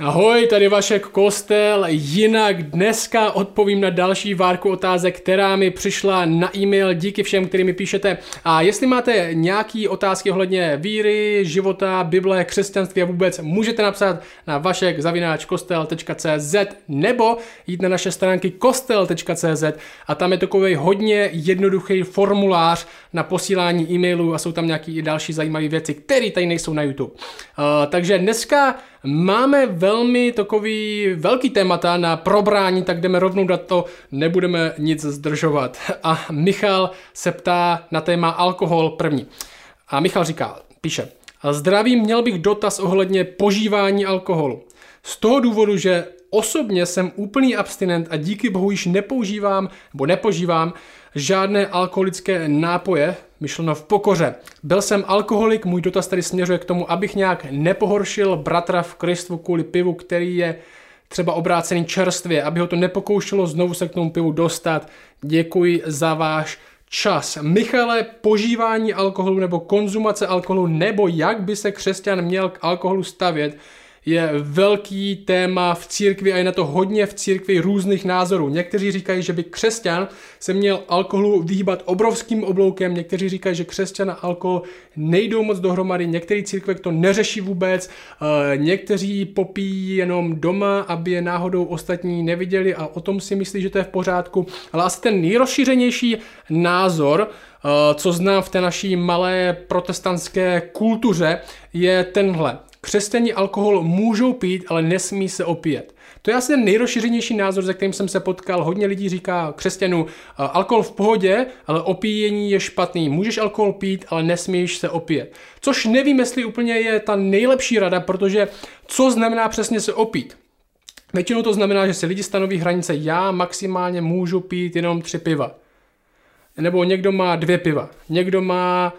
Ahoj, tady Vašek Kostel, jinak dneska odpovím na další várku otázek, která mi přišla na e-mail, díky všem, který mi píšete. A jestli máte nějaké otázky ohledně víry, života, Bible, křesťanství a vůbec, můžete napsat na vašek.kostel.cz nebo jít na naše stránky kostel.cz a tam je takový hodně jednoduchý formulář na posílání e-mailů a jsou tam nějaké i další zajímavé věci, které tady nejsou na YouTube. Uh, takže dneska Máme velmi takový velký témata na probrání, tak jdeme rovnou do to, nebudeme nic zdržovat. A Michal se ptá na téma alkohol první. A Michal říká, píše, zdraví měl bych dotaz ohledně požívání alkoholu. Z toho důvodu, že osobně jsem úplný abstinent a díky bohu již nepoužívám nebo nepožívám žádné alkoholické nápoje, myšleno v pokoře. Byl jsem alkoholik, můj dotaz tady směřuje k tomu, abych nějak nepohoršil bratra v Kristu kvůli pivu, který je třeba obrácený čerstvě, aby ho to nepokoušelo znovu se k tomu pivu dostat. Děkuji za váš čas. Michale, požívání alkoholu nebo konzumace alkoholu, nebo jak by se křesťan měl k alkoholu stavět, je velký téma v církvi a je na to hodně v církvi různých názorů. Někteří říkají, že by křesťan se měl alkoholu vyhýbat obrovským obloukem, někteří říkají, že křesťan a alkohol nejdou moc dohromady, některý církve to neřeší vůbec, eh, někteří popíjí jenom doma, aby je náhodou ostatní neviděli a o tom si myslí, že to je v pořádku. Ale asi ten nejrozšířenější názor, eh, co znám v té naší malé protestantské kultuře, je tenhle. Křesťani alkohol můžou pít, ale nesmí se opíjet. To je asi ten nejrozšířenější názor, se kterým jsem se potkal. Hodně lidí říká křesťanů, alkohol v pohodě, ale opíjení je špatný. Můžeš alkohol pít, ale nesmíš se opíjet. Což nevím, jestli úplně je ta nejlepší rada, protože co znamená přesně se opít? Většinou to znamená, že si lidi stanoví hranice, já maximálně můžu pít jenom tři piva. Nebo někdo má dvě piva, někdo má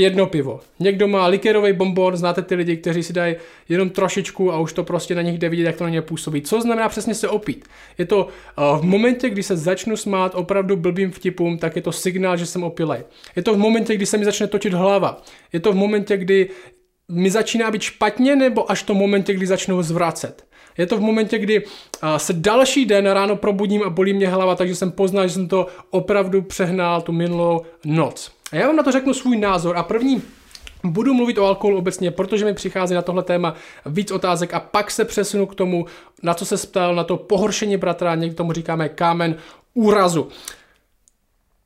jedno pivo. Někdo má likérový bonbon, znáte ty lidi, kteří si dají jenom trošičku a už to prostě na nich jde vidět, jak to na ně působí. Co znamená přesně se opít? Je to uh, v momentě, kdy se začnu smát opravdu blbým vtipům, tak je to signál, že jsem opilej. Je to v momentě, kdy se mi začne točit hlava. Je to v momentě, kdy mi začíná být špatně, nebo až to momentě, kdy začnu zvracet. Je to v momentě, kdy se další den ráno probudím a bolí mě hlava, takže jsem poznal, že jsem to opravdu přehnal tu minulou noc. A já vám na to řeknu svůj názor a první Budu mluvit o alkoholu obecně, protože mi přichází na tohle téma víc otázek a pak se přesunu k tomu, na co se ptal, na to pohoršení bratra, někdy tomu říkáme kámen úrazu.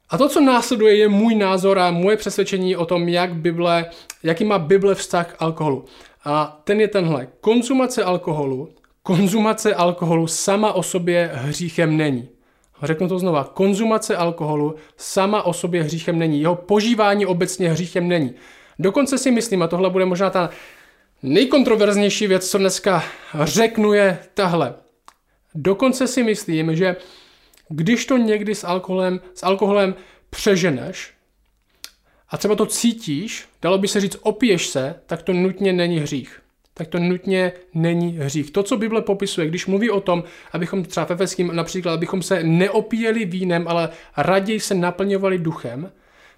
A to, co následuje, je můj názor a moje přesvědčení o tom, jak Bible, jaký má Bible vztah k alkoholu. A ten je tenhle. Konzumace alkoholu, konzumace alkoholu sama o sobě hříchem není. Řeknu to znova, konzumace alkoholu sama o sobě hříchem není. Jeho požívání obecně hříchem není. Dokonce si myslím, a tohle bude možná ta nejkontroverznější věc, co dneska řeknu, je tahle. Dokonce si myslím, že když to někdy s alkoholem, s alkoholem přeženeš a třeba to cítíš, dalo by se říct opiješ se, tak to nutně není hřích tak to nutně není hřích. To, co Bible popisuje, když mluví o tom, abychom třeba v Efeským například, abychom se neopíjeli vínem, ale raději se naplňovali duchem,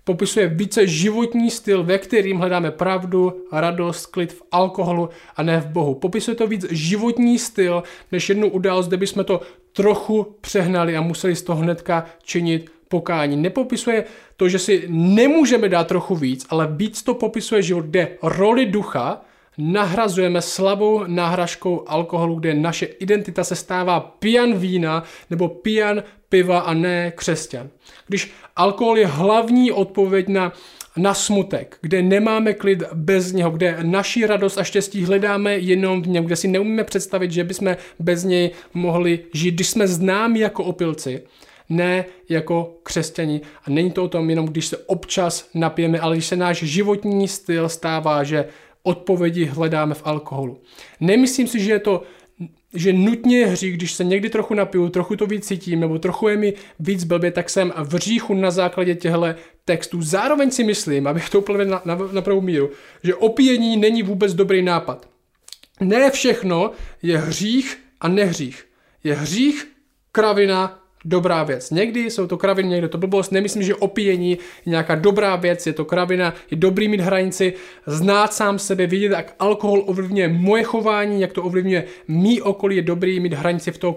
popisuje více životní styl, ve kterým hledáme pravdu, radost, klid v alkoholu a ne v Bohu. Popisuje to víc životní styl, než jednu událost, kde bychom to trochu přehnali a museli z toho hnedka činit pokání. Nepopisuje to, že si nemůžeme dát trochu víc, ale víc to popisuje život, kde roli ducha nahrazujeme slabou náhražkou alkoholu, kde naše identita se stává pijan vína nebo pijan piva a ne křesťan. Když alkohol je hlavní odpověď na na smutek, kde nemáme klid bez něho, kde naší radost a štěstí hledáme jenom v něm, kde si neumíme představit, že bychom bez něj mohli žít, když jsme známi jako opilci, ne jako křesťani. A není to o tom jenom, když se občas napijeme, ale když se náš životní styl stává, že odpovědi hledáme v alkoholu. Nemyslím si, že je to že nutně je hřích, když se někdy trochu napiju, trochu to víc cítím, nebo trochu je mi víc blbě, tak jsem v hříchu na základě těchto textů. Zároveň si myslím, abych to úplně na, na, na pravou míru, že opíjení není vůbec dobrý nápad. Ne všechno je hřích a nehřích. Je hřích, kravina, dobrá věc. Někdy jsou to kraviny, někdy to blbost. Nemyslím, že opíjení je nějaká dobrá věc, je to kravina, je dobrý mít hranici, znát sám sebe, vidět, jak alkohol ovlivňuje moje chování, jak to ovlivňuje mý okolí, je dobrý mít hranici v tom,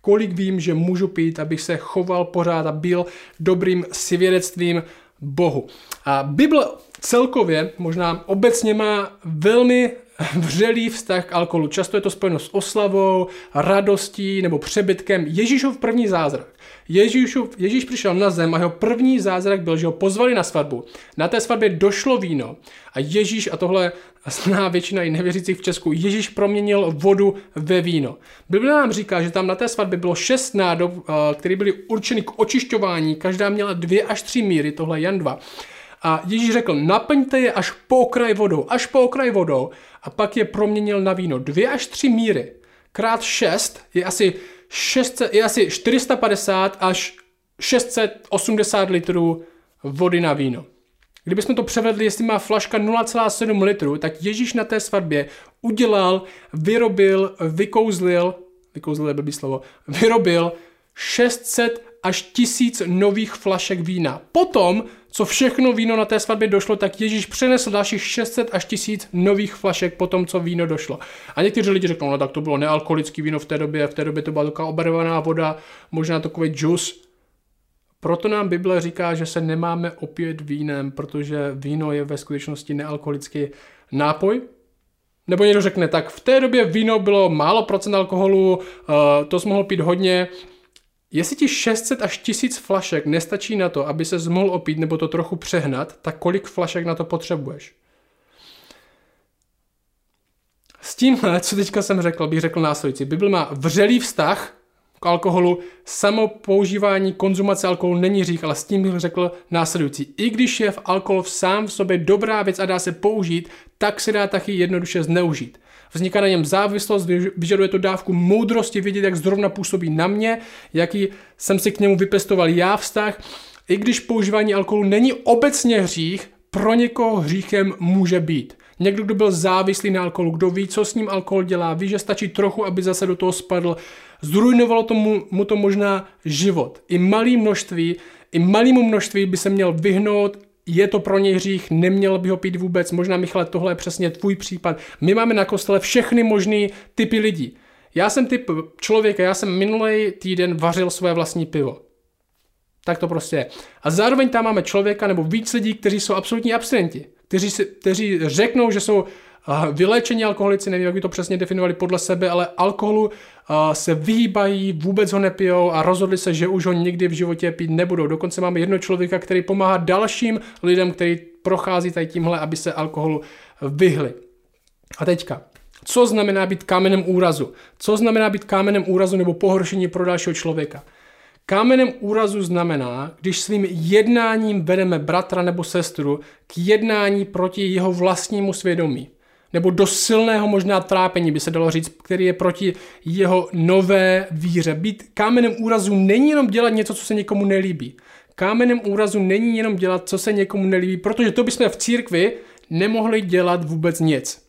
kolik vím, že můžu pít, abych se choval pořád a byl dobrým svědectvím Bohu. A Bible celkově, možná obecně má velmi vřelý vztah k alkoholu. Často je to spojeno s oslavou, radostí nebo přebytkem. Ježíšův první zázrak. Ježíšův, Ježíš přišel na zem a jeho první zázrak byl, že ho pozvali na svatbu. Na té svatbě došlo víno a Ježíš, a tohle zná většina i nevěřících v Česku, Ježíš proměnil vodu ve víno. Bible nám říká, že tam na té svatbě bylo šest nádob, eh, které byly určeny k očišťování, každá měla dvě až tři míry, tohle Jan 2. A Ježíš řekl, naplňte je až po okraj vodou, až po okraj vodou a pak je proměnil na víno. Dvě až tři míry krát šest je asi, 600, je asi 450 až 680 litrů vody na víno. Kdybychom to převedli, jestli má flaška 0,7 litru, tak Ježíš na té svatbě udělal, vyrobil, vykouzlil, vykouzlil je blbý slovo, vyrobil 600 až 1000 nových flašek vína. Potom co všechno víno na té svatbě došlo, tak Ježíš přenesl dalších 600 až 1000 nových flašek po tom, co víno došlo. A někteří lidi řeknou, no tak to bylo nealkoholický víno v té době, v té době to byla taková obarvaná voda, možná takový džus. Proto nám Bible říká, že se nemáme opět vínem, protože víno je ve skutečnosti nealkoholický nápoj, nebo někdo řekne, tak v té době víno bylo málo procent alkoholu, eh, to jsi mohl pít hodně, Jestli ti 600 až 1000 flašek nestačí na to, aby se mohl opít nebo to trochu přehnat, tak kolik flašek na to potřebuješ? S tímhle, co teďka jsem řekl, bych řekl následující. Bible má vřelý vztah k alkoholu, samo používání, konzumace alkoholu není hřích, ale s tím bych řekl následující. I když je v alkohol sám v sobě dobrá věc a dá se použít, tak se dá taky jednoduše zneužít vzniká na něm závislost, vyžaduje to dávku moudrosti vědět, jak zrovna působí na mě, jaký jsem si k němu vypestoval já vztah. I když používání alkoholu není obecně hřích, pro někoho hříchem může být. Někdo, kdo byl závislý na alkoholu, kdo ví, co s ním alkohol dělá, ví, že stačí trochu, aby zase do toho spadl, zrujnovalo tomu, mu to možná život. I malý množství, i malému množství by se měl vyhnout je to pro něj hřích, neměl by ho pít vůbec, možná Michale, tohle je přesně tvůj případ. My máme na kostele všechny možné typy lidí. Já jsem typ člověka, já jsem minulý týden vařil své vlastní pivo. Tak to prostě je. A zároveň tam máme člověka nebo víc lidí, kteří jsou absolutní abstinenti, kteří, si, kteří řeknou, že jsou Vyléčení alkoholici, nevím, jak by to přesně definovali podle sebe, ale alkoholu se vyhýbají, vůbec ho nepijou a rozhodli se, že už ho nikdy v životě pít nebudou. Dokonce máme jedno člověka, který pomáhá dalším lidem, který prochází tady tímhle, aby se alkoholu vyhli. A teďka, co znamená být kámenem úrazu? Co znamená být kámenem úrazu nebo pohoršení pro dalšího člověka? Kámenem úrazu znamená, když svým jednáním vedeme bratra nebo sestru k jednání proti jeho vlastnímu svědomí nebo do silného možná trápení, by se dalo říct, který je proti jeho nové víře. Být kámenem úrazu není jenom dělat něco, co se někomu nelíbí. Kámenem úrazu není jenom dělat, co se někomu nelíbí, protože to bychom v církvi nemohli dělat vůbec nic.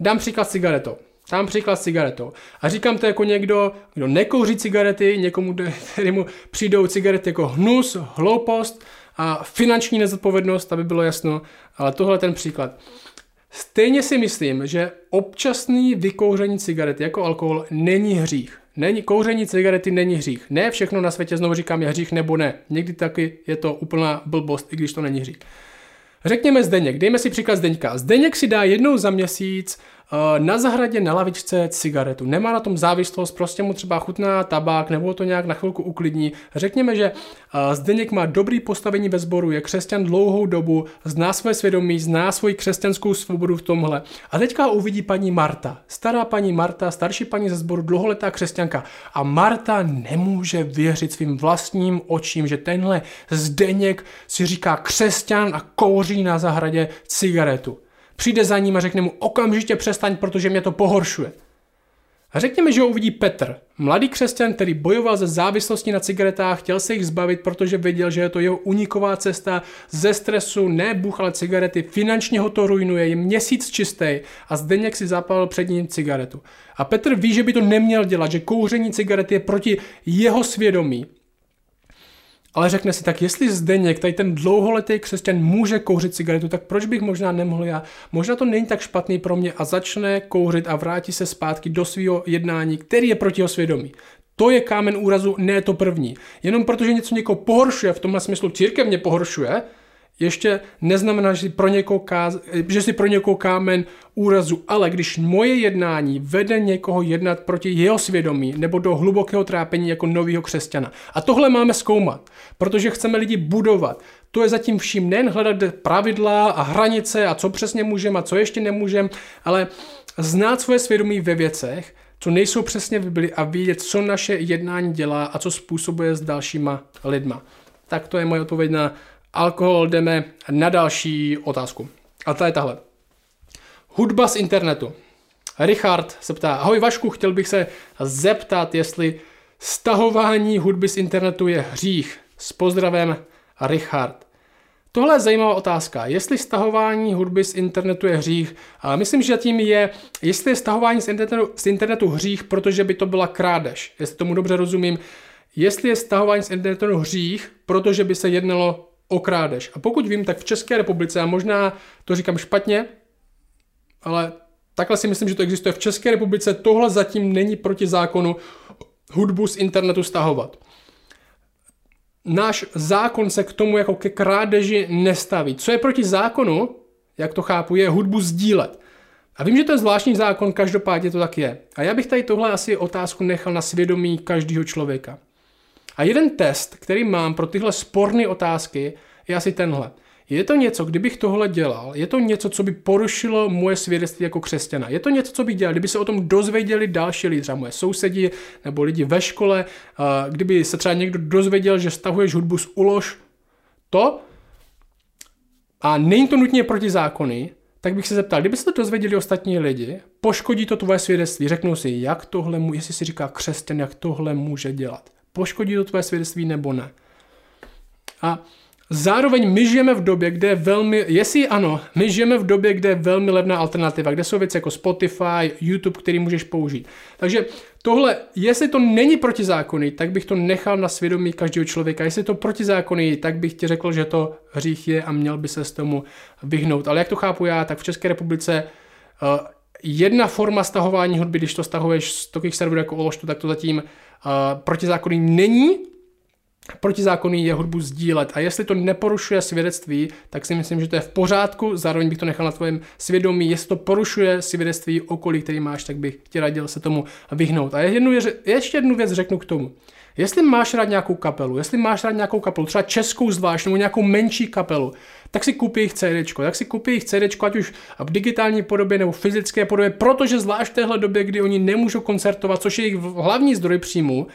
Dám příklad cigaretou. Dám příklad cigaretou. A říkám to jako někdo, kdo nekouří cigarety, někomu, kterému přijdou cigarety jako hnus, hloupost a finanční nezodpovědnost, aby bylo jasno, ale tohle je ten příklad. Stejně si myslím, že občasný vykouření cigarety jako alkohol není hřích. Není, kouření cigarety není hřích. Ne všechno na světě, znovu říkám, je hřích nebo ne. Někdy taky je to úplná blbost, i když to není hřích. Řekněme Zdeněk, dejme si příklad Zdeňka. Zdeněk si dá jednou za měsíc na zahradě na lavičce cigaretu. Nemá na tom závislost, prostě mu třeba chutná tabák nebo to nějak na chvilku uklidní. Řekněme, že eh, Zdeněk má dobrý postavení ve sboru, je křesťan dlouhou dobu, zná své svědomí, zná svoji křesťanskou svobodu v tomhle. A teďka uvidí paní Marta, stará paní Marta, starší paní ze sboru, dlouholetá křesťanka. A Marta nemůže věřit svým vlastním očím, že tenhle Zdeněk si říká křesťan a kouří na zahradě cigaretu přijde za ním a řekne mu okamžitě přestaň, protože mě to pohoršuje. A řekněme, že ho uvidí Petr, mladý křesťan, který bojoval ze závislosti na cigaretách, chtěl se jich zbavit, protože věděl, že je to jeho uniková cesta ze stresu, ne Bůh, ale cigarety, finančně ho to ruinuje, je měsíc čistý a Zdeněk si zapalil před ním cigaretu. A Petr ví, že by to neměl dělat, že kouření cigarety je proti jeho svědomí. Ale řekne si, tak jestli Zdeněk, tady ten dlouholetý křesťan, může kouřit cigaretu, tak proč bych možná nemohl já? Možná to není tak špatný pro mě a začne kouřit a vrátí se zpátky do svého jednání, který je proti jeho svědomí. To je kámen úrazu, ne to první. Jenom protože něco někoho pohoršuje, v tomhle smyslu církev mě pohoršuje, ještě neznamená, že si pro někoho, káz, že si pro někoho kámen úrazu, ale když moje jednání vede někoho jednat proti jeho svědomí nebo do hlubokého trápení jako nového křesťana. A tohle máme zkoumat, protože chceme lidi budovat. To je zatím vším nejen hledat pravidla a hranice a co přesně můžeme a co ještě nemůžeme, ale znát svoje svědomí ve věcech, co nejsou přesně v Bibli a vidět, co naše jednání dělá a co způsobuje s dalšíma lidma. Tak to je moje odpověď na alkohol, jdeme na další otázku. A ta je tahle. Hudba z internetu. Richard se ptá, ahoj Vašku, chtěl bych se zeptat, jestli stahování hudby z internetu je hřích. S pozdravem Richard. Tohle je zajímavá otázka. Jestli stahování hudby z internetu je hřích, a myslím, že tím je, jestli je stahování z internetu, z internetu hřích, protože by to byla krádež. Jestli tomu dobře rozumím, jestli je stahování z internetu hřích, protože by se jednalo o krádež. A pokud vím, tak v České republice, a možná to říkám špatně, ale takhle si myslím, že to existuje v České republice, tohle zatím není proti zákonu hudbu z internetu stahovat. Náš zákon se k tomu jako ke krádeži nestaví. Co je proti zákonu, jak to chápu, je hudbu sdílet. A vím, že to je zvláštní zákon, každopádně to tak je. A já bych tady tohle asi otázku nechal na svědomí každého člověka. A jeden test, který mám pro tyhle sporné otázky, je asi tenhle. Je to něco, kdybych tohle dělal, je to něco, co by porušilo moje svědectví jako křesťana. Je to něco, co bych dělal, kdyby se o tom dozvěděli další lidi, třeba moje sousedi nebo lidi ve škole, kdyby se třeba někdo dozvěděl, že stahuješ hudbu z ulož, to, a není to nutně proti zákony, tak bych se zeptal, kdyby se to dozvěděli ostatní lidi, poškodí to tvoje svědectví, řeknou si, jak tohle, jestli si říká křesťan, jak tohle může dělat. Poškodí to tvoje svědectví nebo ne. A Zároveň my žijeme v době, kde je velmi, jestli ano, my žijeme v době, kde je velmi levná alternativa, kde jsou věci jako Spotify, YouTube, který můžeš použít. Takže tohle, jestli to není protizákonný, tak bych to nechal na svědomí každého člověka. Jestli to protizákonný, tak bych ti řekl, že to hřích je a měl by se s tomu vyhnout. Ale jak to chápu já, tak v České republice uh, jedna forma stahování hudby, když to stahuješ z takových serverů jako Ološtu, tak to zatím protizákonný není, protizákonný je hudbu sdílet. A jestli to neporušuje svědectví, tak si myslím, že to je v pořádku. Zároveň bych to nechal na tvém svědomí. Jestli to porušuje svědectví okolí, který máš, tak bych ti radil se tomu vyhnout. A jednu, ještě jednu věc řeknu k tomu. Jestli máš rád nějakou kapelu, jestli máš rád nějakou kapelu, třeba českou zvlášť, nebo nějakou menší kapelu, tak si kupi jich CD, tak si kupi jich CD, ať už v digitální podobě nebo v fyzické podobě, protože zvlášť v téhle době, kdy oni nemůžou koncertovat, což je jejich hlavní zdroj příjmu,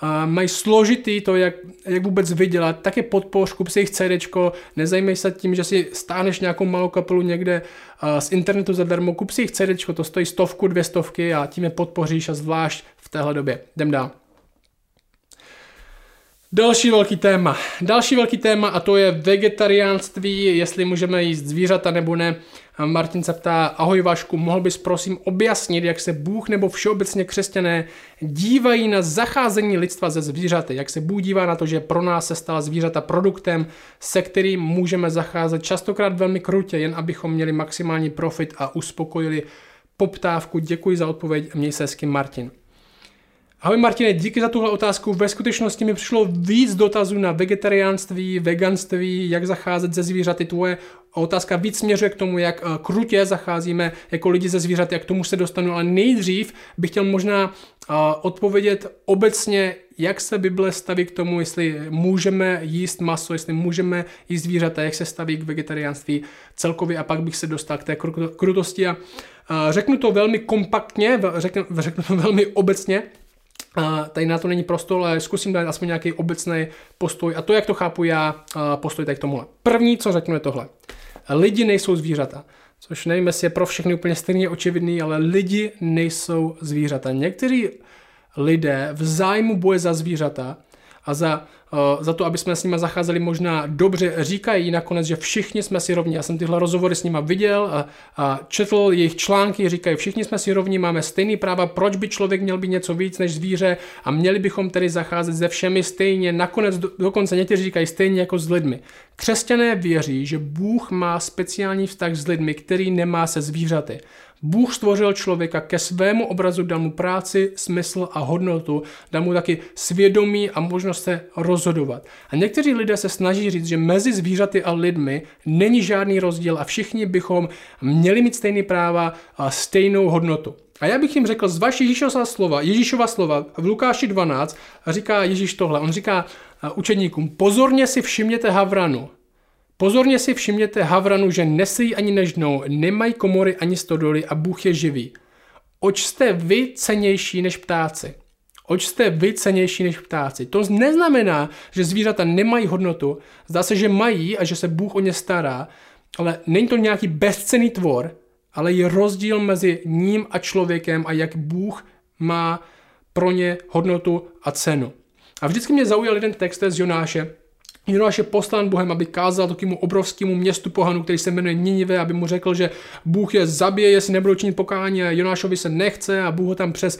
a mají složitý to, jak, jak vůbec vydělat, tak je podpoř, kup si jich CD, nezajímej se tím, že si stáhneš nějakou malou kapelu někde uh, z internetu zadarmo, kup si jich CD, to stojí stovku, dvě stovky a tím je podpoříš a zvlášť v téhle době. Jdem dál. Další velký téma. Další velký téma a to je vegetariánství, jestli můžeme jíst zvířata nebo ne. Martin se ptá, ahoj Vašku, mohl bys prosím objasnit, jak se Bůh nebo všeobecně křesťané dívají na zacházení lidstva ze zvířaty, jak se Bůh dívá na to, že pro nás se stala zvířata produktem, se kterým můžeme zacházet častokrát velmi krutě, jen abychom měli maximální profit a uspokojili poptávku. Děkuji za odpověď, měj se hezky Martin. Ahoj Martine, díky za tuhle otázku. Ve skutečnosti mi přišlo víc dotazů na vegetariánství, veganství, jak zacházet ze zvířaty. Tvoje otázka víc směřuje k tomu, jak eh, krutě zacházíme jako lidi ze zvířaty, jak k tomu se dostanu, ale nejdřív bych chtěl možná uh, odpovědět obecně, jak se Bible staví k tomu, jestli můžeme jíst maso, jestli můžeme jíst zvířata, jak se staví k vegetariánství celkově a pak bych se dostal k té krutosti a uh, řeknu to velmi kompaktně, řeknu, řeknu to velmi obecně, tady na to není prostor, ale zkusím dát aspoň nějaký obecný postoj. A to, jak to chápu já, postoj tady k tomuhle. První, co řeknu, je tohle. Lidi nejsou zvířata. což nevím, jestli je pro všechny úplně stejně očividný, ale lidi nejsou zvířata. Někteří lidé v zájmu boje za zvířata a za, uh, za to, aby jsme s nimi zacházeli možná dobře, říkají nakonec, že všichni jsme si rovní. Já jsem tyhle rozhovory s nimi viděl a, a četl jejich články, říkají, všichni jsme si rovní, máme stejný práva, proč by člověk měl být něco víc než zvíře a měli bychom tedy zacházet se všemi stejně. Nakonec do, dokonce někteří říkají stejně jako s lidmi. Křesťané věří, že Bůh má speciální vztah s lidmi, který nemá se zvířaty. Bůh stvořil člověka ke svému obrazu, dal mu práci, smysl a hodnotu, dal mu taky svědomí a možnost se rozhodovat. A někteří lidé se snaží říct, že mezi zvířaty a lidmi není žádný rozdíl a všichni bychom měli mít stejné práva a stejnou hodnotu. A já bych jim řekl z vaší Ježíšova slova, Ježíšova slova v Lukáši 12 říká Ježíš tohle. On říká učedníkům, pozorně si všimněte havranu. Pozorně si všimněte havranu, že nesejí ani nežnou, nemají komory ani stodoly a Bůh je živý. Oč jste vy cenější než ptáci? Oč jste vy cenější než ptáci? To neznamená, že zvířata nemají hodnotu, zdá se, že mají a že se Bůh o ně stará, ale není to nějaký bezcený tvor, ale je rozdíl mezi ním a člověkem a jak Bůh má pro ně hodnotu a cenu. A vždycky mě zaujal jeden text z Jonáše, Jonáš je poslán Bohem, aby kázal takovému obrovskému městu pohanu, který se jmenuje Ninive, aby mu řekl, že Bůh je zabije, jestli nebudou činit pokání a Jonášovi se nechce a Bůh ho tam přes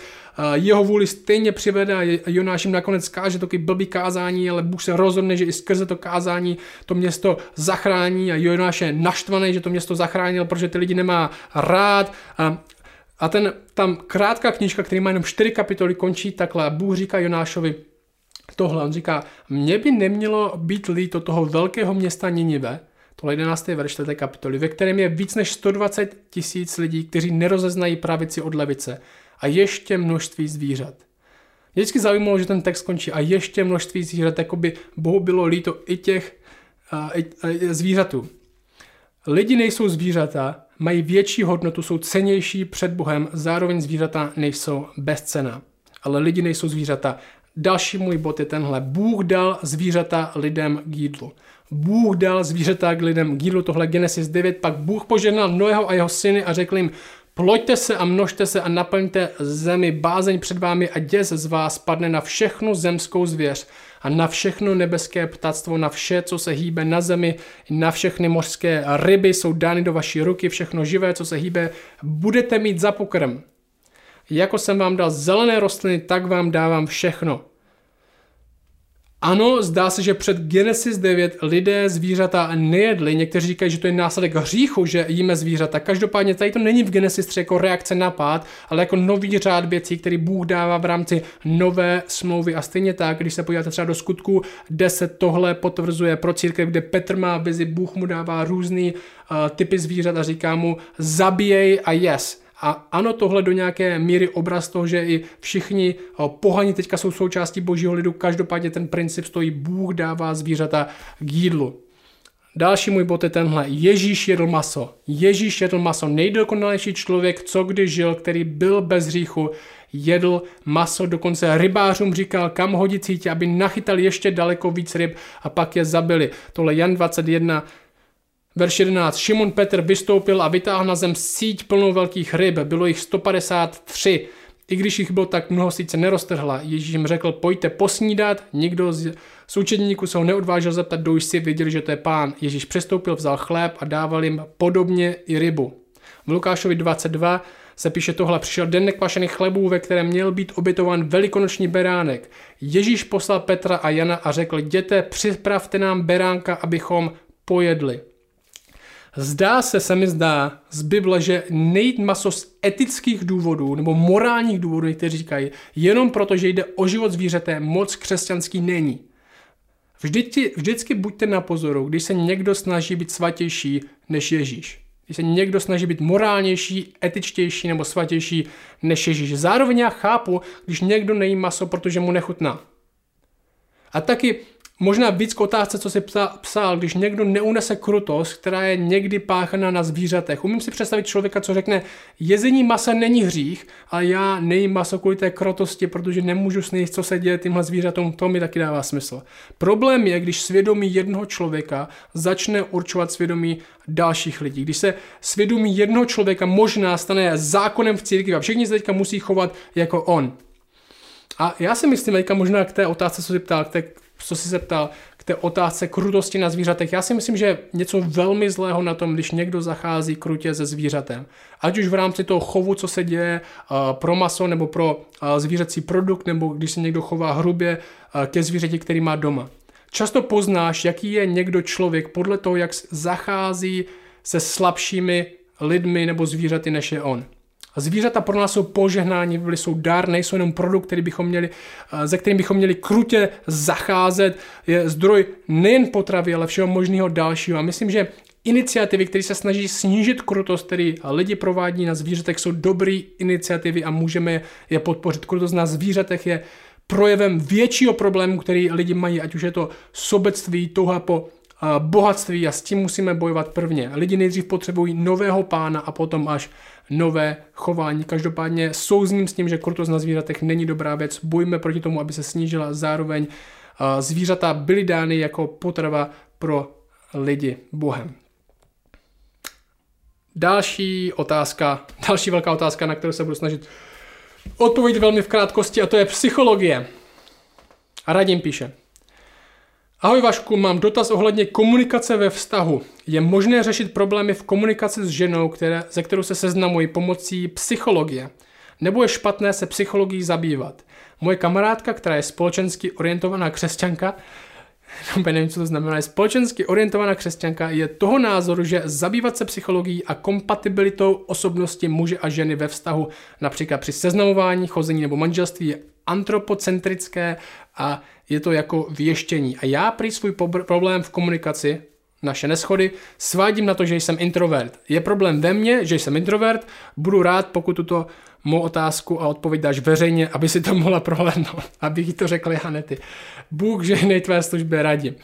jeho vůli stejně přivede a Jonáš jim nakonec káže takový blbý kázání, ale Bůh se rozhodne, že i skrze to kázání to město zachrání a Jonáš je naštvaný, že to město zachránil, protože ty lidi nemá rád a a ten, tam krátká knížka, který má jenom čtyři kapitoly, končí takhle. Bůh říká Jonášovi, tohle. On říká, mně by nemělo být líto toho velkého města Ninive, tohle 11. verš 4. kapitoly, ve kterém je víc než 120 tisíc lidí, kteří nerozeznají pravici od levice a ještě množství zvířat. Mě vždycky zajímalo, že ten text končí a ještě množství zvířat, jako by Bohu bylo líto i těch i, zvířatů. Lidi nejsou zvířata, mají větší hodnotu, jsou cenější před Bohem, zároveň zvířata nejsou bezcena. Ale lidi nejsou zvířata, Další můj bod je tenhle. Bůh dal zvířata lidem k jídlu. Bůh dal zvířata k lidem k jídlu, tohle Genesis 9, pak Bůh požehnal Noého a jeho syny a řekl jim, ploďte se a množte se a naplňte zemi, bázeň před vámi a děs z vás padne na všechnu zemskou zvěř a na všechno nebeské ptactvo, na vše, co se hýbe na zemi, na všechny mořské ryby jsou dány do vaší ruky, všechno živé, co se hýbe, budete mít za pokrm. Jako jsem vám dal zelené rostliny, tak vám dávám všechno. Ano, zdá se, že před Genesis 9 lidé zvířata nejedli. Někteří říkají, že to je následek hříchu, že jíme zvířata. Každopádně tady to není v Genesis 3 jako reakce na pád, ale jako nový řád věcí, který Bůh dává v rámci nové smlouvy. A stejně tak, když se podíváte třeba do skutku 10, tohle potvrzuje pro církev, kde Petr má vizi, Bůh mu dává různý uh, typy zvířat a říká mu zabíjej a yes. A ano, tohle do nějaké míry obraz toho, že i všichni pohani teďka jsou součástí božího lidu, každopádně ten princip stojí, Bůh dává zvířata k jídlu. Další můj bod je tenhle. Ježíš jedl maso. Ježíš jedl maso. Nejdokonalejší člověk, co kdy žil, který byl bez hříchu, jedl maso. Dokonce rybářům říkal, kam hodit sítě, aby nachytal ještě daleko víc ryb a pak je zabili. Tohle Jan 21, Verš 11. Šimon Petr vystoupil a vytáhl na zem síť plnou velkých ryb. Bylo jich 153. I když jich bylo tak mnoho, sice neroztrhla. Ježíš jim řekl, pojďte posnídat. Nikdo z, z učedníků se ho neodvážil zeptat, kdo si viděli, že to je pán. Ježíš přestoupil, vzal chléb a dával jim podobně i rybu. V Lukášovi 22 se píše tohle, přišel den nekvašených chlebů, ve kterém měl být obětován velikonoční beránek. Ježíš poslal Petra a Jana a řekl, jděte, připravte nám beránka, abychom pojedli. Zdá se, se mi zdá z Bible, že nejít maso z etických důvodů nebo morálních důvodů, kteří říkají, jenom proto, že jde o život zvířete, moc křesťanský není. Vždycky, vždycky buďte na pozoru, když se někdo snaží být svatější než Ježíš. Když se někdo snaží být morálnější, etičtější nebo svatější než Ježíš. Zároveň já chápu, když někdo nejí maso, protože mu nechutná. A taky Možná víc k otázce, co si psal, když někdo neunese krutost, která je někdy páchaná na zvířatech. Umím si představit člověka, co řekne, jezení masa není hřích, ale já nejím maso kvůli té krotosti, protože nemůžu sníst, co se děje tímhle zvířatům, to mi taky dává smysl. Problém je, když svědomí jednoho člověka začne určovat svědomí dalších lidí. Když se svědomí jednoho člověka možná stane zákonem v církvi a všichni se teďka musí chovat jako on. A já si myslím, teďka možná k té otázce, co jsi ptal, k té co jsi se ptal, k té otázce krutosti na zvířatech. Já si myslím, že něco velmi zlého na tom, když někdo zachází krutě se zvířatem. Ať už v rámci toho chovu, co se děje uh, pro maso nebo pro uh, zvířecí produkt, nebo když se někdo chová hrubě uh, ke zvířeti, který má doma. Často poznáš, jaký je někdo člověk podle toho, jak zachází se slabšími lidmi nebo zvířaty, než je on. A zvířata pro nás jsou požehnání, byly jsou dar, nejsou jenom produkt, který bychom měli, eh, ze kterým bychom měli krutě zacházet. Je zdroj nejen potravy, ale všeho možného dalšího. A myslím, že iniciativy, které se snaží snížit krutost, který lidi provádí na zvířatech, jsou dobré iniciativy a můžeme je podpořit. Krutost na zvířatech je projevem většího problému, který lidi mají, ať už je to sobectví, touha po eh, bohatství a s tím musíme bojovat prvně. Lidi nejdřív potřebují nového pána a potom až nové chování. Každopádně souzním s tím, že krutost na zvířatech není dobrá věc. Bojíme proti tomu, aby se snížila. Zároveň zvířata byly dány jako potrava pro lidi Bohem. Další otázka, další velká otázka, na kterou se budu snažit odpovědět velmi v krátkosti, a to je psychologie. A Radim píše. Ahoj Vašku, mám dotaz ohledně komunikace ve vztahu. Je možné řešit problémy v komunikaci s ženou, které, ze kterou se seznamují pomocí psychologie? Nebo je špatné se psychologií zabývat? Moje kamarádka, která je společensky orientovaná křesťanka, nevím, co to znamená, je společensky orientovaná křesťanka, je toho názoru, že zabývat se psychologií a kompatibilitou osobnosti muže a ženy ve vztahu, například při seznamování, chození nebo manželství, je antropocentrické a je to jako věštění. A já prý svůj problém v komunikaci, naše neschody, svádím na to, že jsem introvert. Je problém ve mně, že jsem introvert, budu rád, pokud tuto mou otázku a odpověď dáš veřejně, aby si to mohla prohlédnout, abych jí to řekl Janety. Bůh žehnej tvé službě radí.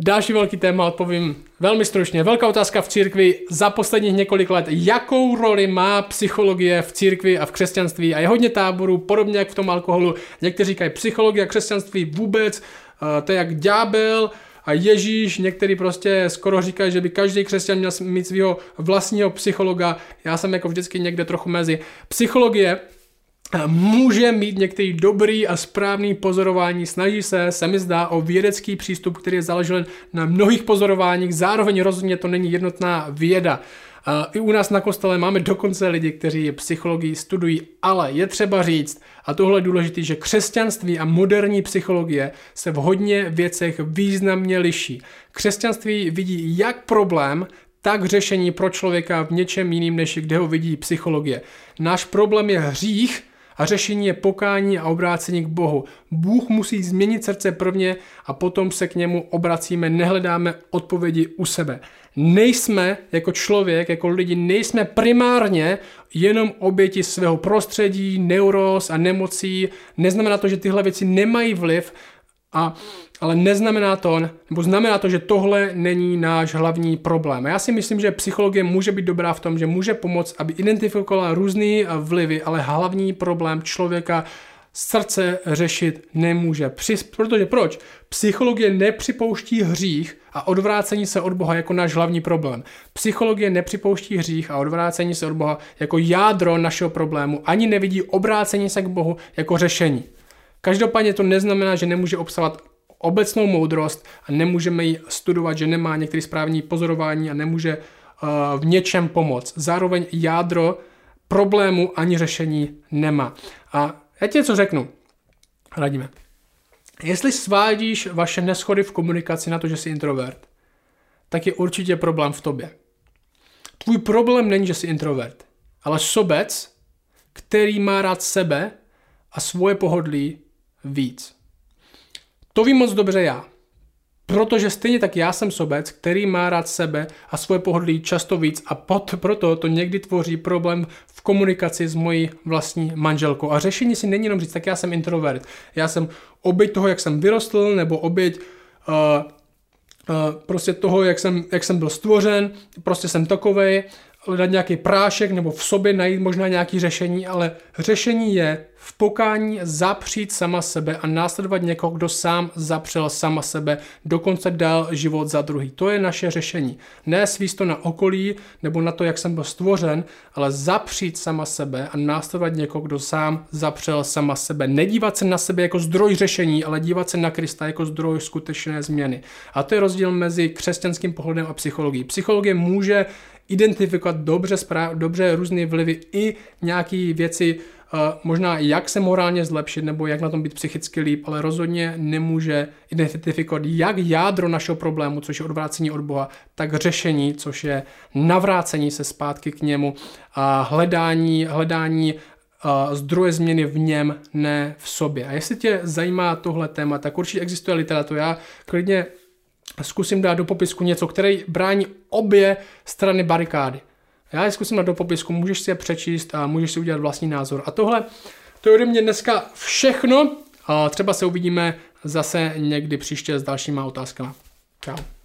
Další velký téma odpovím velmi stručně. Velká otázka v církvi za posledních několik let. Jakou roli má psychologie v církvi a v křesťanství? A je hodně táborů, podobně jak v tom alkoholu. Někteří říkají psychologie a křesťanství vůbec, uh, to je jak ďábel, a Ježíš, některý prostě skoro říkají, že by každý křesťan měl mít svého vlastního psychologa. Já jsem jako vždycky někde trochu mezi. Psychologie může mít některý dobrý a správný pozorování, snaží se, se mi zdá, o vědecký přístup, který je založen na mnohých pozorováních, zároveň rozhodně to není jednotná věda. I u nás na kostele máme dokonce lidi, kteří psychologii studují, ale je třeba říct, a tohle je důležité, že křesťanství a moderní psychologie se v hodně věcech významně liší. Křesťanství vidí jak problém, tak řešení pro člověka v něčem jiným, než kde ho vidí psychologie. Náš problém je hřích, a řešení je pokání a obrácení k Bohu. Bůh musí změnit srdce prvně a potom se k němu obracíme, nehledáme odpovědi u sebe. Nejsme jako člověk, jako lidi, nejsme primárně jenom oběti svého prostředí, neuroz a nemocí. Neznamená to, že tyhle věci nemají vliv a ale neznamená to, nebo znamená to, že tohle není náš hlavní problém. A já si myslím, že psychologie může být dobrá v tom, že může pomoct, aby identifikovala různé vlivy, ale hlavní problém člověka srdce řešit nemůže. Protože proč? Psychologie nepřipouští hřích a odvrácení se od Boha jako náš hlavní problém. Psychologie nepřipouští hřích a odvrácení se od Boha jako jádro našeho problému, ani nevidí obrácení se k Bohu jako řešení. Každopádně to neznamená, že nemůže obsahovat obecnou moudrost a nemůžeme ji studovat, že nemá některé správní pozorování a nemůže uh, v něčem pomoct. Zároveň jádro problému ani řešení nemá. A já ti něco řeknu. Radíme. Jestli svádíš vaše neschody v komunikaci na to, že jsi introvert, tak je určitě problém v tobě. Tvůj problém není, že jsi introvert, ale sobec, který má rád sebe a svoje pohodlí víc. To vím moc dobře já. Protože stejně tak já jsem sobec, který má rád sebe a svoje pohodlí často víc a pod, proto to někdy tvoří problém v komunikaci s mojí vlastní manželkou. A řešení si není jenom říct, tak já jsem introvert. Já jsem oběť toho, jak jsem vyrostl, nebo oběť uh, prostě toho, jak jsem, jak jsem byl stvořen, prostě jsem takovej, hledat nějaký prášek nebo v sobě najít možná nějaké řešení, ale řešení je v pokání zapřít sama sebe a následovat někoho, kdo sám zapřel sama sebe, dokonce dal život za druhý. To je naše řešení. Ne svíst to na okolí nebo na to, jak jsem byl stvořen, ale zapřít sama sebe a následovat někoho, kdo sám zapřel sama sebe. Nedívat se na sebe jako zdroj řešení, ale dívat se na Krista jako zdroj skutečné změny. A to je rozdíl mezi křesťanským pohledem a psychologií. Psychologie může identifikovat dobře, správ, dobře různé vlivy i nějaké věci, uh, možná jak se morálně zlepšit nebo jak na tom být psychicky líp, ale rozhodně nemůže identifikovat jak jádro našeho problému, což je odvrácení od Boha, tak řešení, což je navrácení se zpátky k němu a hledání, hledání uh, zdroje změny v něm, ne v sobě. A jestli tě zajímá tohle téma, tak určitě existuje literatura. Já klidně zkusím dát do popisku něco, který brání obě strany barikády. Já je zkusím dát do popisku, můžeš si je přečíst a můžeš si udělat vlastní názor. A tohle, to je ode mě dneska všechno. A třeba se uvidíme zase někdy příště s dalšíma otázkami. Ciao.